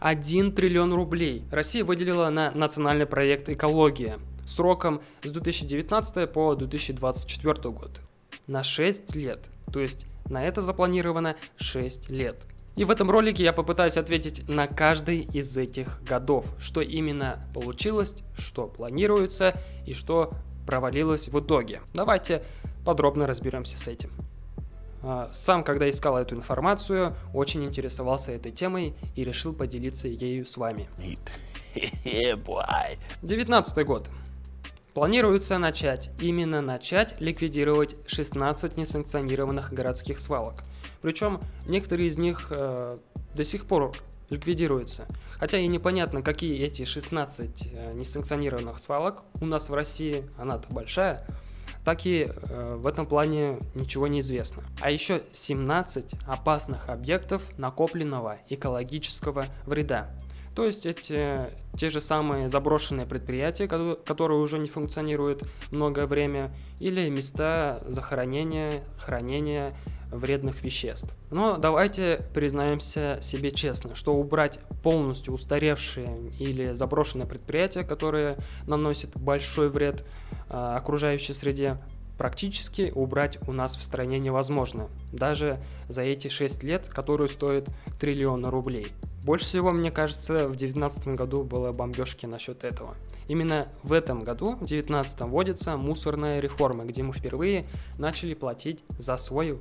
1 триллион рублей Россия выделила на национальный проект «Экология» сроком с 2019 по 2024 год. На 6 лет. То есть на это запланировано 6 лет. И в этом ролике я попытаюсь ответить на каждый из этих годов, что именно получилось, что планируется и что провалилось в итоге. Давайте подробно разберемся с этим. А, сам, когда искал эту информацию, очень интересовался этой темой и решил поделиться ею с вами. 19 год. Планируется начать, именно начать ликвидировать 16 несанкционированных городских свалок. Причем некоторые из них э, до сих пор ликвидируются. Хотя и непонятно, какие эти 16 э, несанкционированных свалок у нас в России, она-то большая, так и э, в этом плане ничего не известно. А еще 17 опасных объектов накопленного экологического вреда. То есть эти те же самые заброшенные предприятия, которые уже не функционируют многое время, или места захоронения, хранения вредных веществ. Но давайте признаемся себе честно, что убрать полностью устаревшие или заброшенные предприятия, которые наносят большой вред э, окружающей среде, практически убрать у нас в стране невозможно, даже за эти 6 лет, которые стоят триллиона рублей. Больше всего, мне кажется, в 2019 году было бомбежки насчет этого. Именно в этом году, в 2019, вводится мусорная реформа, где мы впервые начали платить за свой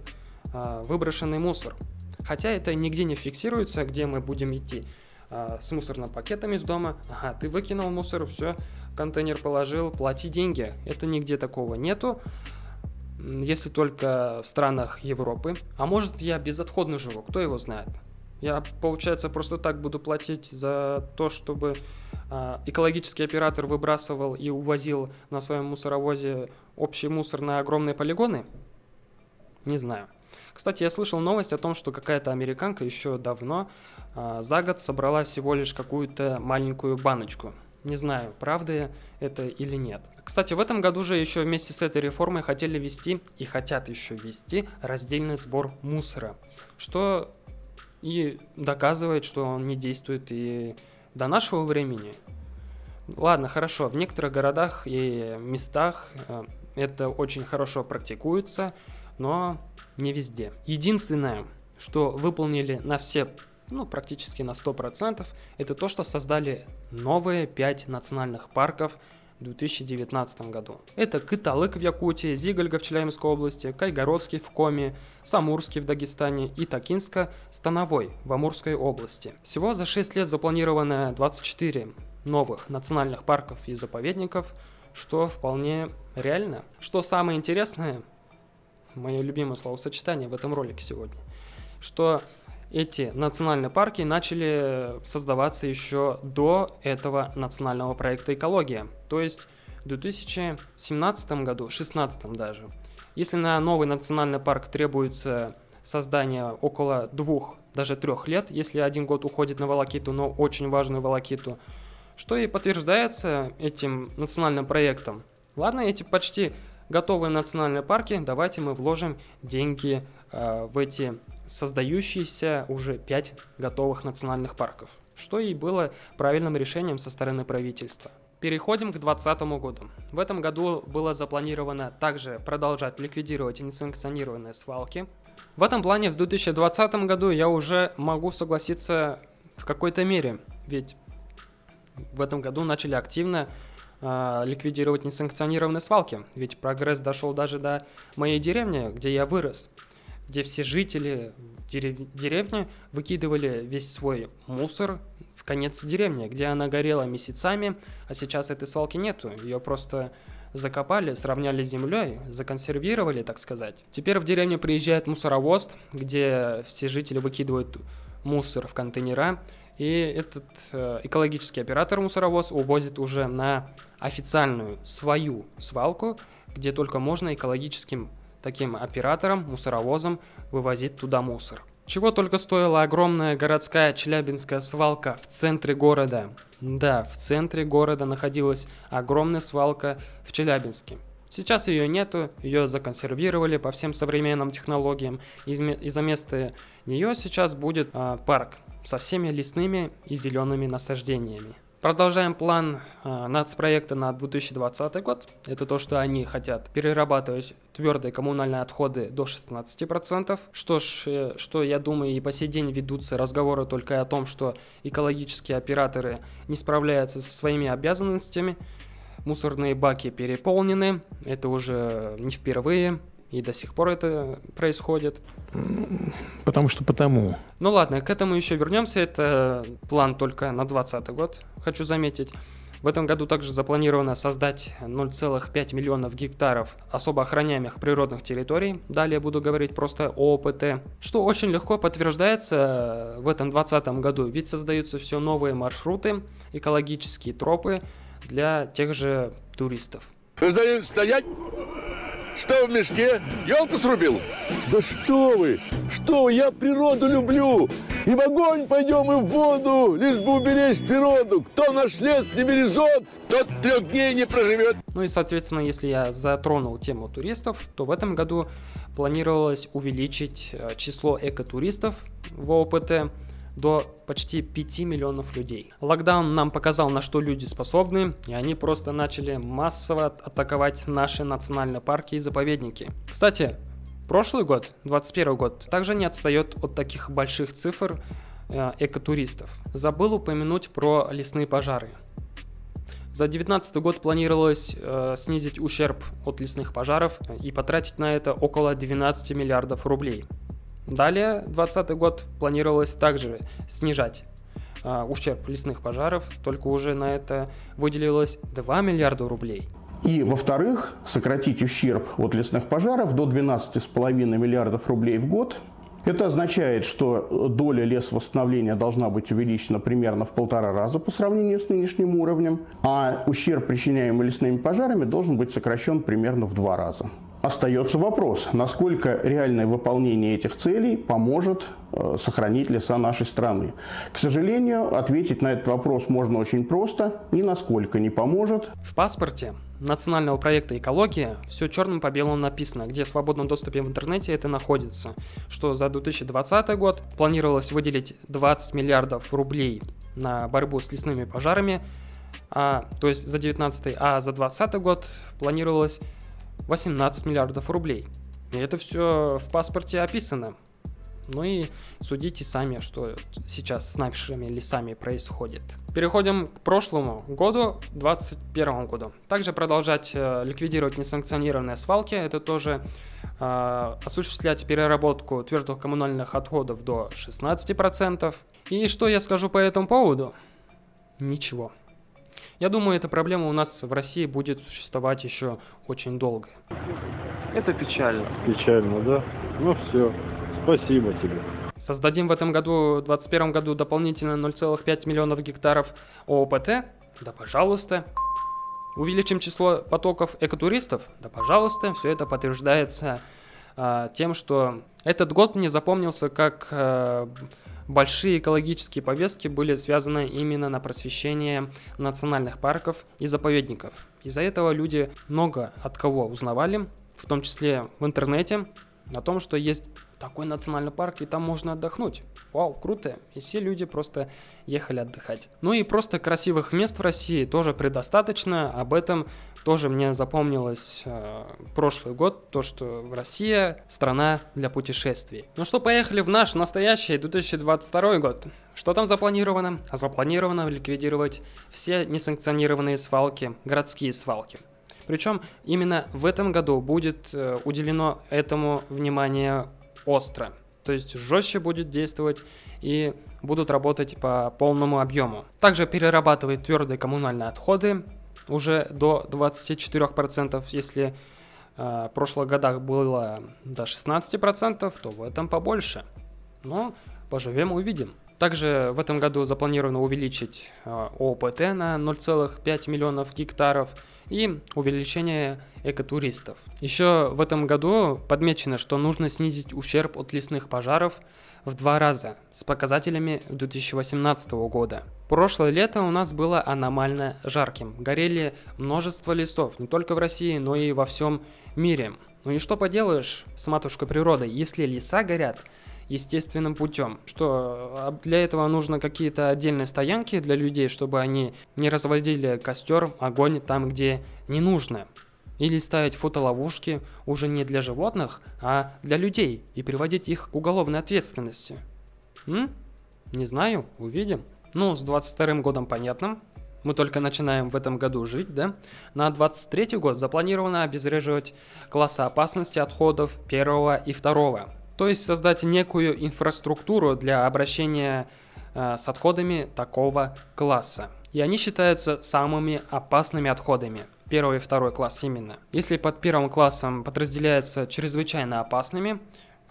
выброшенный мусор. Хотя это нигде не фиксируется, где мы будем идти э, с мусорным пакетом из дома. Ага, ты выкинул мусор, все, контейнер положил, плати деньги. Это нигде такого нету если только в странах Европы. А может я безотходно живу, кто его знает. Я, получается, просто так буду платить за то, чтобы э, экологический оператор выбрасывал и увозил на своем мусоровозе общий мусор на огромные полигоны? Не знаю. Кстати, я слышал новость о том, что какая-то американка еще давно э, за год собрала всего лишь какую-то маленькую баночку. Не знаю, правда это или нет. Кстати, в этом году же еще вместе с этой реформой хотели ввести и хотят еще ввести раздельный сбор мусора, что и доказывает, что он не действует и до нашего времени. Ладно, хорошо, в некоторых городах и местах э, это очень хорошо практикуется, но не везде. Единственное, что выполнили на все, ну, практически на 100%, это то, что создали новые 5 национальных парков в 2019 году. Это Кыталык в Якутии, Зигольга в Челябинской области, Кайгородский в Коми, Самурский в Дагестане и Токинско-Становой в Амурской области. Всего за 6 лет запланировано 24 новых национальных парков и заповедников, что вполне реально. Что самое интересное, мое любимое словосочетание в этом ролике сегодня, что эти национальные парки начали создаваться еще до этого национального проекта «Экология», то есть в 2017 году, 2016 даже. Если на новый национальный парк требуется создание около двух, даже трех лет, если один год уходит на волокиту, но очень важную волокиту, что и подтверждается этим национальным проектом. Ладно, эти почти готовые национальные парки, давайте мы вложим деньги э, в эти создающиеся уже 5 готовых национальных парков, что и было правильным решением со стороны правительства. Переходим к 2020 году. В этом году было запланировано также продолжать ликвидировать несанкционированные свалки. В этом плане в 2020 году я уже могу согласиться в какой-то мере, ведь в этом году начали активно ликвидировать несанкционированные свалки, ведь прогресс дошел даже до моей деревни, где я вырос где все жители дерев... деревни выкидывали весь свой мусор в конец деревни, где она горела месяцами, а сейчас этой свалки нету, ее просто закопали, сравняли с землей, законсервировали, так сказать. Теперь в деревню приезжает мусоровоз, где все жители выкидывают мусор в контейнера, и этот э, экологический оператор мусоровоз увозит уже на официальную свою свалку, где только можно экологическим таким оператором, мусоровозом вывозить туда мусор. Чего только стоила огромная городская челябинская свалка в центре города. Да, в центре города находилась огромная свалка в Челябинске. Сейчас ее нету, ее законсервировали по всем современным технологиям, и за место нее сейчас будет э, парк со всеми лесными и зелеными насаждениями. Продолжаем план э, нацпроекта на 2020 год. Это то, что они хотят перерабатывать твердые коммунальные отходы до 16%. Что ж, э, что я думаю, и по сей день ведутся разговоры только о том, что экологические операторы не справляются со своими обязанностями. Мусорные баки переполнены. Это уже не впервые. И до сих пор это происходит. Потому что потому. Ну ладно, к этому еще вернемся. Это план только на 2020 год, хочу заметить. В этом году также запланировано создать 0,5 миллионов гектаров особо охраняемых природных территорий. Далее буду говорить просто о ОПТ, что очень легко подтверждается в этом 2020 году, ведь создаются все новые маршруты, экологические тропы для тех же туристов. Стоять! Что в мешке? Елку срубил? Да что вы! Что вы! Я природу люблю! И в огонь пойдем, и в воду, лишь бы уберечь природу. Кто наш лес не бережет, тот трех дней не проживет. Ну и, соответственно, если я затронул тему туристов, то в этом году планировалось увеличить э, число экотуристов в ОПТ до почти 5 миллионов людей. Локдаун нам показал, на что люди способны, и они просто начали массово атаковать наши национальные парки и заповедники. Кстати, прошлый год, 2021 год, также не отстает от таких больших цифр э, экотуристов. Забыл упомянуть про лесные пожары. За 2019 год планировалось э, снизить ущерб от лесных пожаров и потратить на это около 12 миллиардов рублей. Далее, 2020 год планировалось также снижать э, ущерб лесных пожаров, только уже на это выделилось 2 миллиарда рублей. И, во-вторых, сократить ущерб от лесных пожаров до 12,5 миллиардов рублей в год. Это означает, что доля лесовосстановления должна быть увеличена примерно в полтора раза по сравнению с нынешним уровнем, а ущерб, причиняемый лесными пожарами, должен быть сокращен примерно в два раза. Остается вопрос, насколько реальное выполнение этих целей поможет э, сохранить леса нашей страны. К сожалению, ответить на этот вопрос можно очень просто, ни насколько не поможет. В паспорте национального проекта «Экология» все черным по белому написано, где в свободном доступе в интернете это находится, что за 2020 год планировалось выделить 20 миллиардов рублей на борьбу с лесными пожарами, а, то есть за 19 а за 2020 год планировалось 18 миллиардов рублей. И это все в паспорте описано. Ну и судите сами, что сейчас с нашими лесами происходит. Переходим к прошлому году, 2021 году. Также продолжать э, ликвидировать несанкционированные свалки, это тоже э, осуществлять переработку твердых коммунальных отходов до 16%. И что я скажу по этому поводу? Ничего. Я думаю, эта проблема у нас в России будет существовать еще очень долго. Это печально. Печально, да? Ну все, спасибо тебе. Создадим в этом году, в 2021 году дополнительно 0,5 миллионов гектаров ООПТ? Да пожалуйста. Увеличим число потоков экотуристов? Да пожалуйста. Все это подтверждается э, тем, что этот год мне запомнился как э, большие экологические повестки были связаны именно на просвещение национальных парков и заповедников. Из-за этого люди много от кого узнавали, в том числе в интернете, о том, что есть такой национальный парк, и там можно отдохнуть. Вау, круто. И все люди просто ехали отдыхать. Ну и просто красивых мест в России тоже предостаточно. Об этом тоже мне запомнилось э, прошлый год, то, что Россия страна для путешествий. Ну что, поехали в наш настоящий 2022 год. Что там запланировано? А запланировано ликвидировать все несанкционированные свалки, городские свалки. Причем именно в этом году будет э, уделено этому внимание остро. То есть жестче будет действовать и будут работать по полному объему. Также перерабатывать твердые коммунальные отходы уже до 24%. Если э, в прошлых годах было до 16%, то в этом побольше. Но поживем увидим. Также в этом году запланировано увеличить э, ОПТ на 0,5 миллионов гектаров и увеличение экотуристов. Еще в этом году подмечено, что нужно снизить ущерб от лесных пожаров в два раза с показателями 2018 года. Прошлое лето у нас было аномально жарким. Горели множество лесов, не только в России, но и во всем мире. Ну и что поделаешь с матушкой природой, если леса горят, естественным путем. Что а, для этого нужно какие-то отдельные стоянки для людей, чтобы они не разводили костер, огонь там, где не нужно. Или ставить фотоловушки уже не для животных, а для людей и приводить их к уголовной ответственности. М? Не знаю, увидим. Ну, с 22 годом понятно. Мы только начинаем в этом году жить, да? На 23 год запланировано обезвреживать классы опасности отходов первого и второго. То есть создать некую инфраструктуру для обращения э, с отходами такого класса. И они считаются самыми опасными отходами. Первый и второй класс именно. Если под первым классом подразделяются чрезвычайно опасными,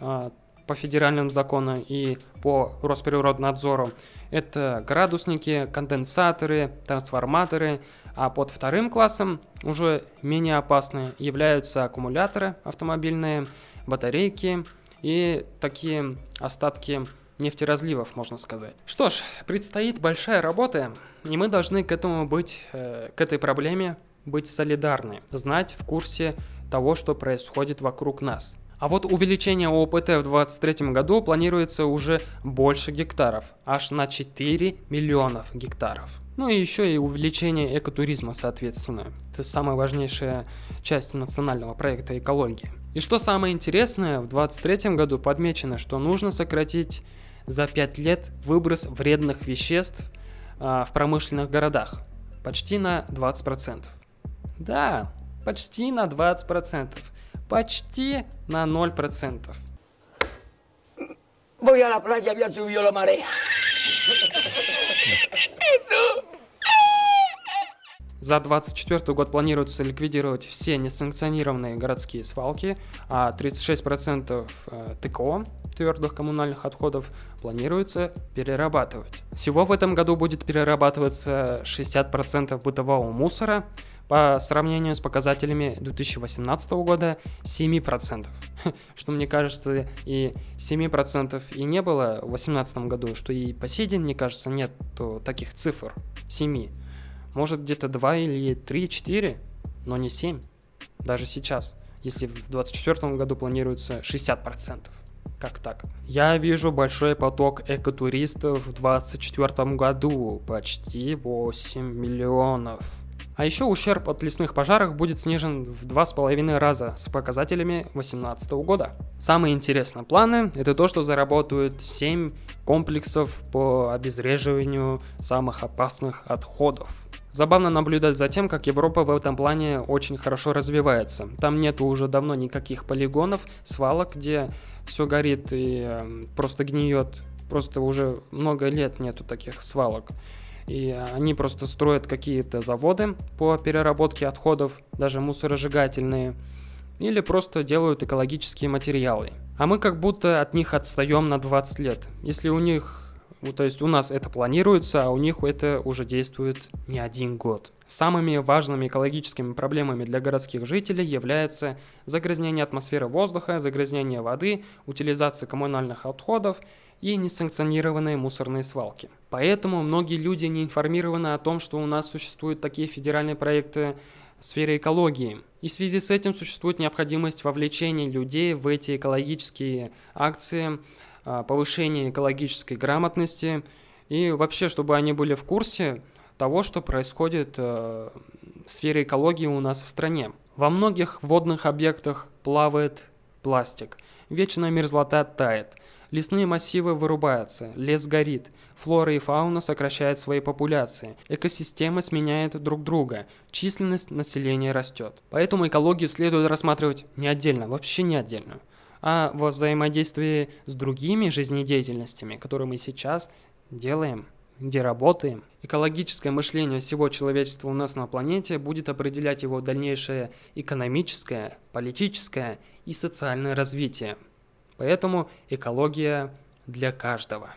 э, по федеральным законам и по Росприроднадзору. Это градусники, конденсаторы, трансформаторы, а под вторым классом уже менее опасные являются аккумуляторы автомобильные, батарейки и такие остатки нефтеразливов, можно сказать. Что ж, предстоит большая работа, и мы должны к этому быть, э, к этой проблеме быть солидарны, знать в курсе того, что происходит вокруг нас. А вот увеличение ОПТ в 2023 году планируется уже больше гектаров, аж на 4 миллионов гектаров. Ну и еще и увеличение экотуризма, соответственно. Это самая важнейшая часть национального проекта экологии. И что самое интересное, в 2023 году подмечено, что нужно сократить за 5 лет выброс вредных веществ а, в промышленных городах почти на 20%. Да, почти на 20% почти на 0%. Voy a la playa, había subido la marea. За 2024 год планируется ликвидировать все несанкционированные городские свалки, а 36% э, ТКО твердых коммунальных отходов планируется перерабатывать. Всего в этом году будет перерабатываться 60% бытового мусора, по сравнению с показателями 2018 года 7%. Что мне кажется и 7% и не было в 2018 году, что и по сей день, мне кажется, нет таких цифр 7. Может где-то 2 или 3, 4, но не 7. Даже сейчас, если в 2024 году планируется 60%. Как так? Я вижу большой поток экотуристов в 2024 году, почти 8 миллионов. А еще ущерб от лесных пожаров будет снижен в 2,5 раза с показателями 2018 года. Самые интересные планы – это то, что заработают 7 комплексов по обезвреживанию самых опасных отходов. Забавно наблюдать за тем, как Европа в этом плане очень хорошо развивается. Там нету уже давно никаких полигонов, свалок, где все горит и э, просто гниет. Просто уже много лет нету таких свалок и они просто строят какие-то заводы по переработке отходов, даже мусоросжигательные, или просто делают экологические материалы. А мы как будто от них отстаем на 20 лет. Если у них ну, то есть у нас это планируется, а у них это уже действует не один год. Самыми важными экологическими проблемами для городских жителей является загрязнение атмосферы воздуха, загрязнение воды, утилизация коммунальных отходов и несанкционированные мусорные свалки. Поэтому многие люди не информированы о том, что у нас существуют такие федеральные проекты в сфере экологии. И в связи с этим существует необходимость вовлечения людей в эти экологические акции, а, повышения экологической грамотности и вообще, чтобы они были в курсе того, что происходит э, в сфере экологии у нас в стране. Во многих водных объектах плавает пластик, вечная мерзлота тает – Лесные массивы вырубаются, лес горит, флора и фауна сокращают свои популяции, экосистемы сменяют друг друга, численность населения растет. Поэтому экологию следует рассматривать не отдельно, вообще не отдельно, а во взаимодействии с другими жизнедеятельностями, которые мы сейчас делаем где работаем. Экологическое мышление всего человечества у нас на планете будет определять его дальнейшее экономическое, политическое и социальное развитие. Поэтому экология для каждого.